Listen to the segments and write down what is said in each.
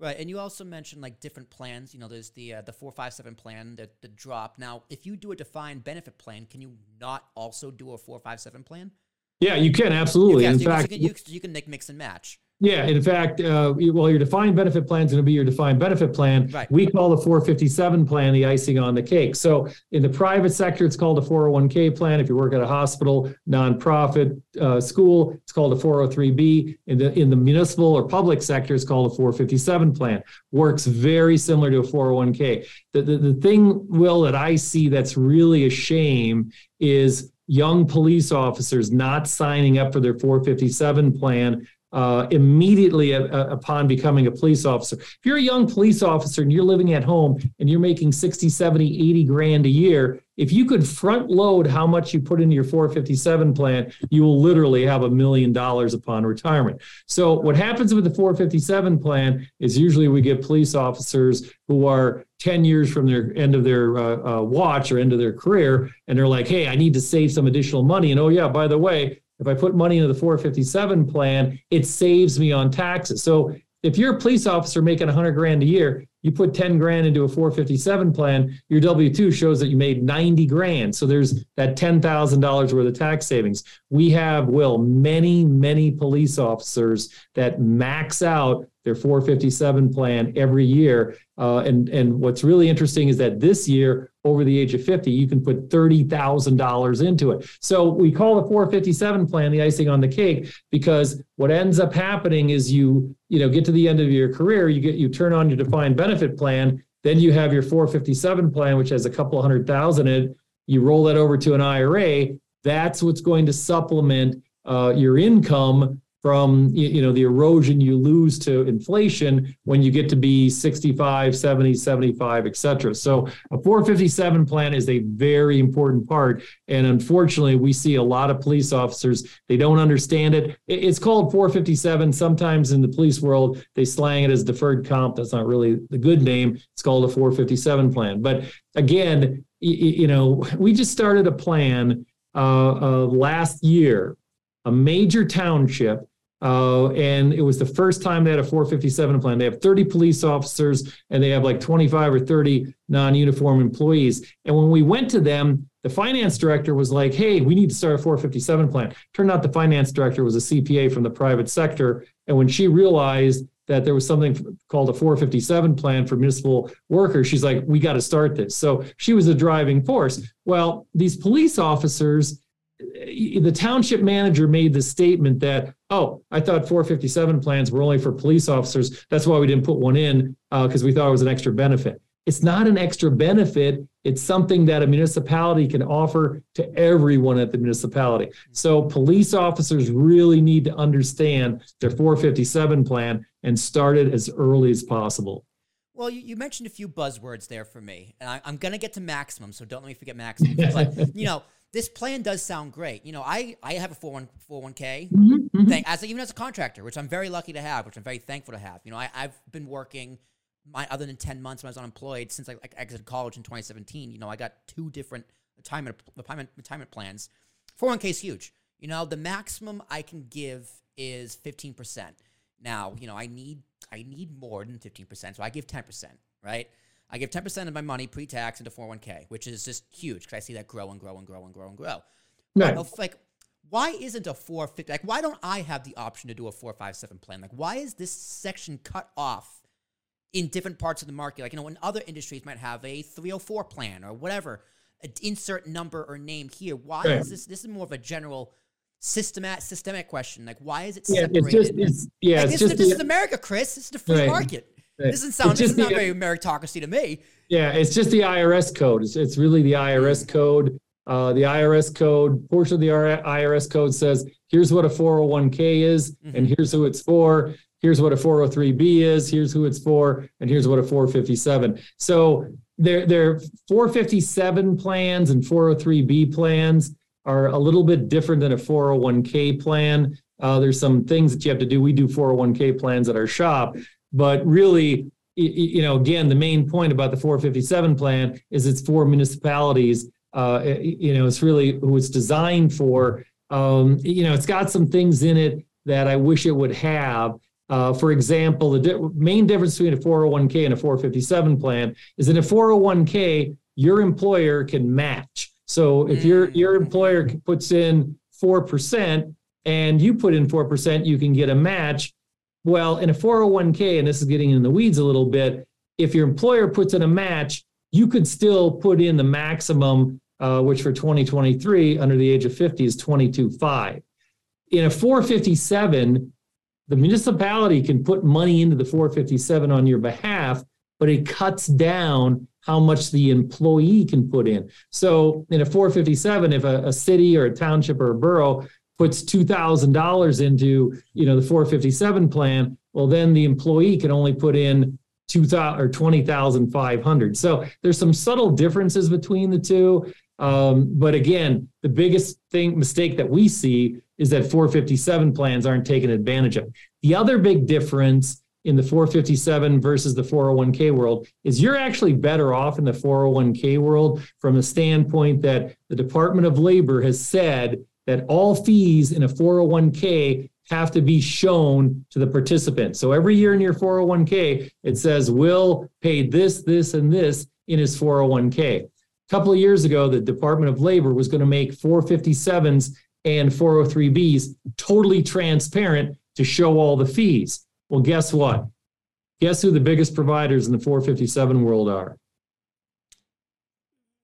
Right, and you also mentioned like different plans. You know, there's the uh, the four five seven plan, the the drop. Now, if you do a defined benefit plan, can you not also do a four five seven plan? Yeah, you can absolutely. You can, in you, fact, can, you, can, you can mix and match. Yeah, in fact, uh, well, your defined benefit plan is going to be your defined benefit plan. Right. We call the 457 plan the icing on the cake. So in the private sector, it's called a 401k plan. If you work at a hospital, nonprofit, uh, school, it's called a 403b. In the in the municipal or public sector, it's called a 457 plan. Works very similar to a 401k. The, the, the thing, Will, that I see that's really a shame is young police officers not signing up for their 457 plan uh, immediately a, a, upon becoming a police officer. If you're a young police officer and you're living at home and you're making 60, 70, 80 grand a year, if you could front load how much you put into your 457 plan, you will literally have a million dollars upon retirement. So what happens with the 457 plan is usually we get police officers who are 10 years from their end of their uh, uh, watch or end of their career and they're like hey i need to save some additional money and oh yeah by the way if I put money into the 457 plan, it saves me on taxes. So if you're a police officer making 100 grand a year, you put 10 grand into a 457 plan, your W 2 shows that you made 90 grand. So there's that $10,000 worth of tax savings. We have, Will, many, many police officers that max out their 457 plan every year. Uh, and, and what's really interesting is that this year, over the age of 50, you can put $30,000 into it. So we call the 457 plan the icing on the cake because what ends up happening is you, you know, get to the end of your career, you get you turn on your defined benefit plan, then you have your 457 plan, which has a couple hundred thousand in it. You roll that over to an IRA. That's what's going to supplement uh, your income from you know the erosion you lose to inflation when you get to be 65 70 75 et cetera. So a 457 plan is a very important part. And unfortunately we see a lot of police officers they don't understand it. It's called 457 sometimes in the police world they slang it as deferred comp. That's not really the good name. It's called a 457 plan. But again you know we just started a plan uh, uh, last year. A major township uh, and it was the first time they had a 457 plan. They have 30 police officers and they have like 25 or 30 non uniform employees. And when we went to them, the finance director was like, hey, we need to start a 457 plan. Turned out the finance director was a CPA from the private sector. And when she realized that there was something called a 457 plan for municipal workers, she's like, we got to start this. So she was a driving force. Well, these police officers, the township manager made the statement that, oh, I thought 457 plans were only for police officers. That's why we didn't put one in because uh, we thought it was an extra benefit. It's not an extra benefit. It's something that a municipality can offer to everyone at the municipality. So police officers really need to understand their 457 plan and start it as early as possible. Well, you, you mentioned a few buzzwords there for me, and I, am going to get to maximum, so don't let me forget maximum. but, you know, this plan does sound great. You know, I, I have a 401, k mm-hmm, mm-hmm. thing as a, even as a contractor, which I'm very lucky to have, which I'm very thankful to have. You know, I, I've been working my other than 10 months when I was unemployed since I like, exited college in 2017. You know, I got two different retirement retirement, retirement plans. 401k is huge. You know, the maximum I can give is 15%. Now, you know, I need I need more than 15%, so I give 10%, right? I give 10% of my money pre-tax into 401k, which is just huge because I see that grow and grow and grow and grow and grow. Right. like, why isn't a 450? Like, why don't I have the option to do a 457 plan? Like, why is this section cut off in different parts of the market? Like, you know, in other industries might have a 304 plan or whatever, insert number or name here. Why right. is this? This is more of a general systematic systemic question. Like, why is it separated? Yeah, it's just, it's, yeah, like, it's this, just this the, is America, Chris. This is the free right. market. Right. This doesn't sound. This is not very meritocracy to me. Yeah, it's just the IRS code. It's, it's really the IRS code. Uh, the IRS code portion of the IRS code says here's what a 401k is, mm-hmm. and here's who it's for. Here's what a 403b is. Here's who it's for, and here's what a 457. So there, their 457 plans and 403b plans are a little bit different than a 401k plan. Uh, there's some things that you have to do. We do 401k plans at our shop, but really, you know, again, the main point about the 457 plan is it's for municipalities. Uh, you know, it's really who it's designed for. Um, you know, it's got some things in it that I wish it would have. Uh, for example, the di- main difference between a 401k and a 457 plan is in a 401k, your employer can match. So if your Mm. your employer puts in four percent and you put in four percent, you can get a match. Well, in a 401k, and this is getting in the weeds a little bit, if your employer puts in a match, you could still put in the maximum, uh, which for 2023 under the age of 50 is 22.5. In a 457, the municipality can put money into the 457 on your behalf, but it cuts down how much the employee can put in. So in a 457, if a, a city or a township or a borough puts $2,000 into, you know, the 457 plan, well, then the employee can only put in 2000 or 20,500. So there's some subtle differences between the two. Um, but again, the biggest thing mistake that we see is that 457 plans aren't taken advantage of. The other big difference in the 457 versus the 401k world is you're actually better off in the 401k world from the standpoint that the Department of Labor has said that all fees in a 401k have to be shown to the participant. So every year in your 401k, it says Will paid this, this, and this in his 401k. A couple of years ago, the Department of Labor was going to make 457s and 403bs totally transparent to show all the fees. Well, guess what? Guess who the biggest providers in the 457 world are?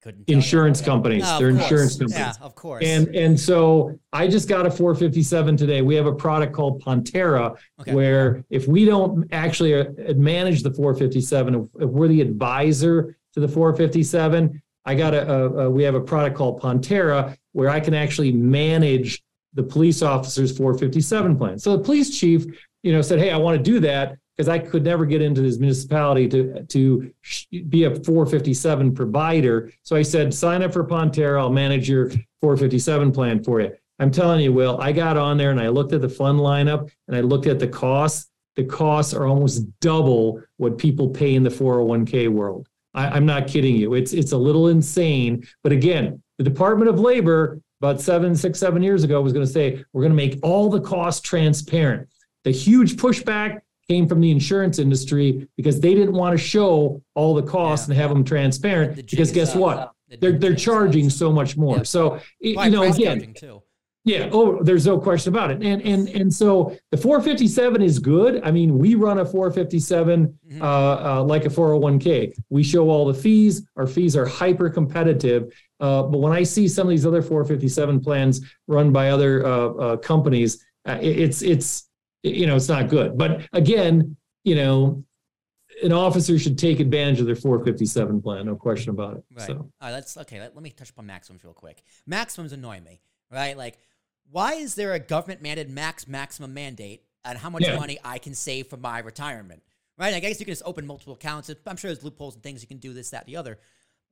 Couldn't. Insurance companies. No, They're course. insurance companies. Yeah, of course. And and so I just got a 457 today. We have a product called Pontera, Okay. where if we don't actually uh, manage the 457, if, if we're the advisor to the 457, I got a, a, a we have a product called Pontera where I can actually manage the police officer's 457 plan. So the police chief, you know, said, "Hey, I want to do that." Because I could never get into this municipality to to be a 457 provider, so I said, "Sign up for Pontera. I'll manage your 457 plan for you. I'm telling you, Will, I got on there and I looked at the fund lineup and I looked at the costs. The costs are almost double what people pay in the 401k world. I, I'm not kidding you. It's it's a little insane. But again, the Department of Labor about seven, six, seven years ago was going to say we're going to make all the costs transparent. The huge pushback came from the insurance industry because they didn't want to show all the costs Yeah. and have them transparent. The because guess up. what? The They're they're up. charging so much more. Yeah. So y- you know, again, yeah. Oh, there's no question about it. And and and so the 457 is good. I mean, we run a 457 Mhm. uh, uh, like a 401k. We show all the fees. Our fees are hyper competitive. Uh, but when I see some of these other 457 plans run by other uh, uh, companies, uh, it- it's it's you know it's not good. But again, you know, an officer should take advantage of their 457 plan. No question about it. Right. So. All right, let's okay. Let, let me touch upon maximums real quick. Maximums annoy me, right? Like, why is there a government mandated max maximum mandate on how much Yeah. money I can save for my retirement? Right? I guess you can just open multiple accounts. I'm sure there's loopholes and things you can do this, that, the other.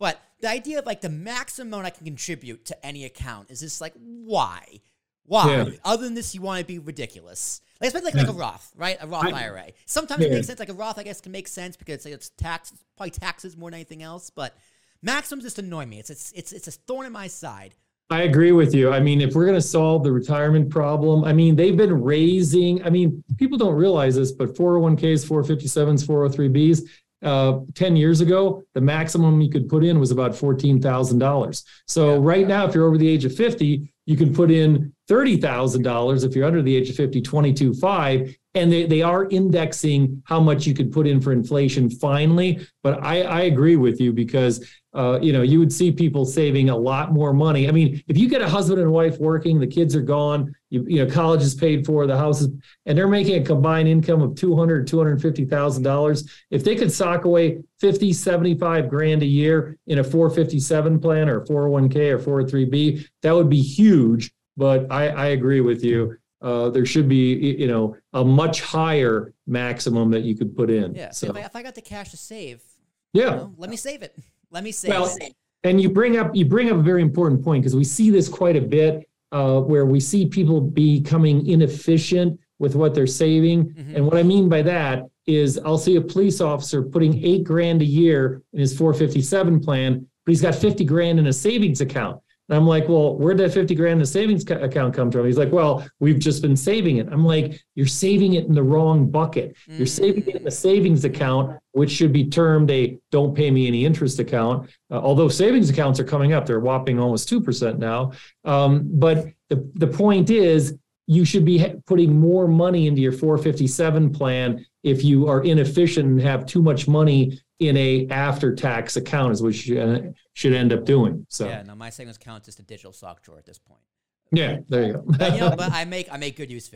But the idea of like the maximum amount I can contribute to any account is just like why? Why? Yeah. Other than this, you want to be ridiculous. Like especially like, like a Roth, right? A Roth I- IRA. Sometimes it makes sense. Like a Roth, I guess, can make sense because it's, like, it's tax, probably taxes more than anything else. But maximums just annoy me. It's it's it's it's a thorn in my side. I agree with you. I mean, if we're going to solve the retirement problem, I mean, they've been raising, I mean, people don't realize this, but 401ks, 457s, 403bs, uh, 10 years ago, the maximum you could put in was about $14,000. So Yeah. right now, if you're over the age of 50, you can put in $30,000. If you're under the age of 50, 22.5. And they, they are indexing how much you could put in for inflation finally. But I, I agree with you because uh, you know, you would see people saving a lot more money. I mean, if you get a husband and wife working, the kids are gone, you, you know, college is paid for, the house is, and they're making a combined income of 200, $250,000. If they could sock away 50, 75 grand a year in a 457 plan or 401k or 403b, that would be huge. But I, I agree with you. Uh, there should be, you know, a much higher maximum that you could put in. Yeah. So, if, I, if I got the cash to save, yeah. you know, let me save it. Let me save Well, it. And you bring up you bring up a very important point because we see this quite a bit uh, where we see people becoming inefficient with what they're saving. Mhm. And what I mean by that is I'll see a police officer putting eight grand a year in his 457 plan, but he's got 50 grand in a savings account. And I'm like, well, where'd that 50 grand in the savings account come from? He's like, well, we've just been saving it. I'm like, you're saving it in the wrong bucket. You're saving it in the savings account, which should be termed a don't pay me any interest account. Uh, although savings accounts are coming up, they're whopping almost 2% now. Um, but the, the point is, you should be putting more money into your 457 plan if you are inefficient and have too much money in a after tax account is what you should, should end up doing. So Yeah, no, my savings account is just a digital sock drawer at this point. yeah, there you go. But you know, but I make I make good use of it.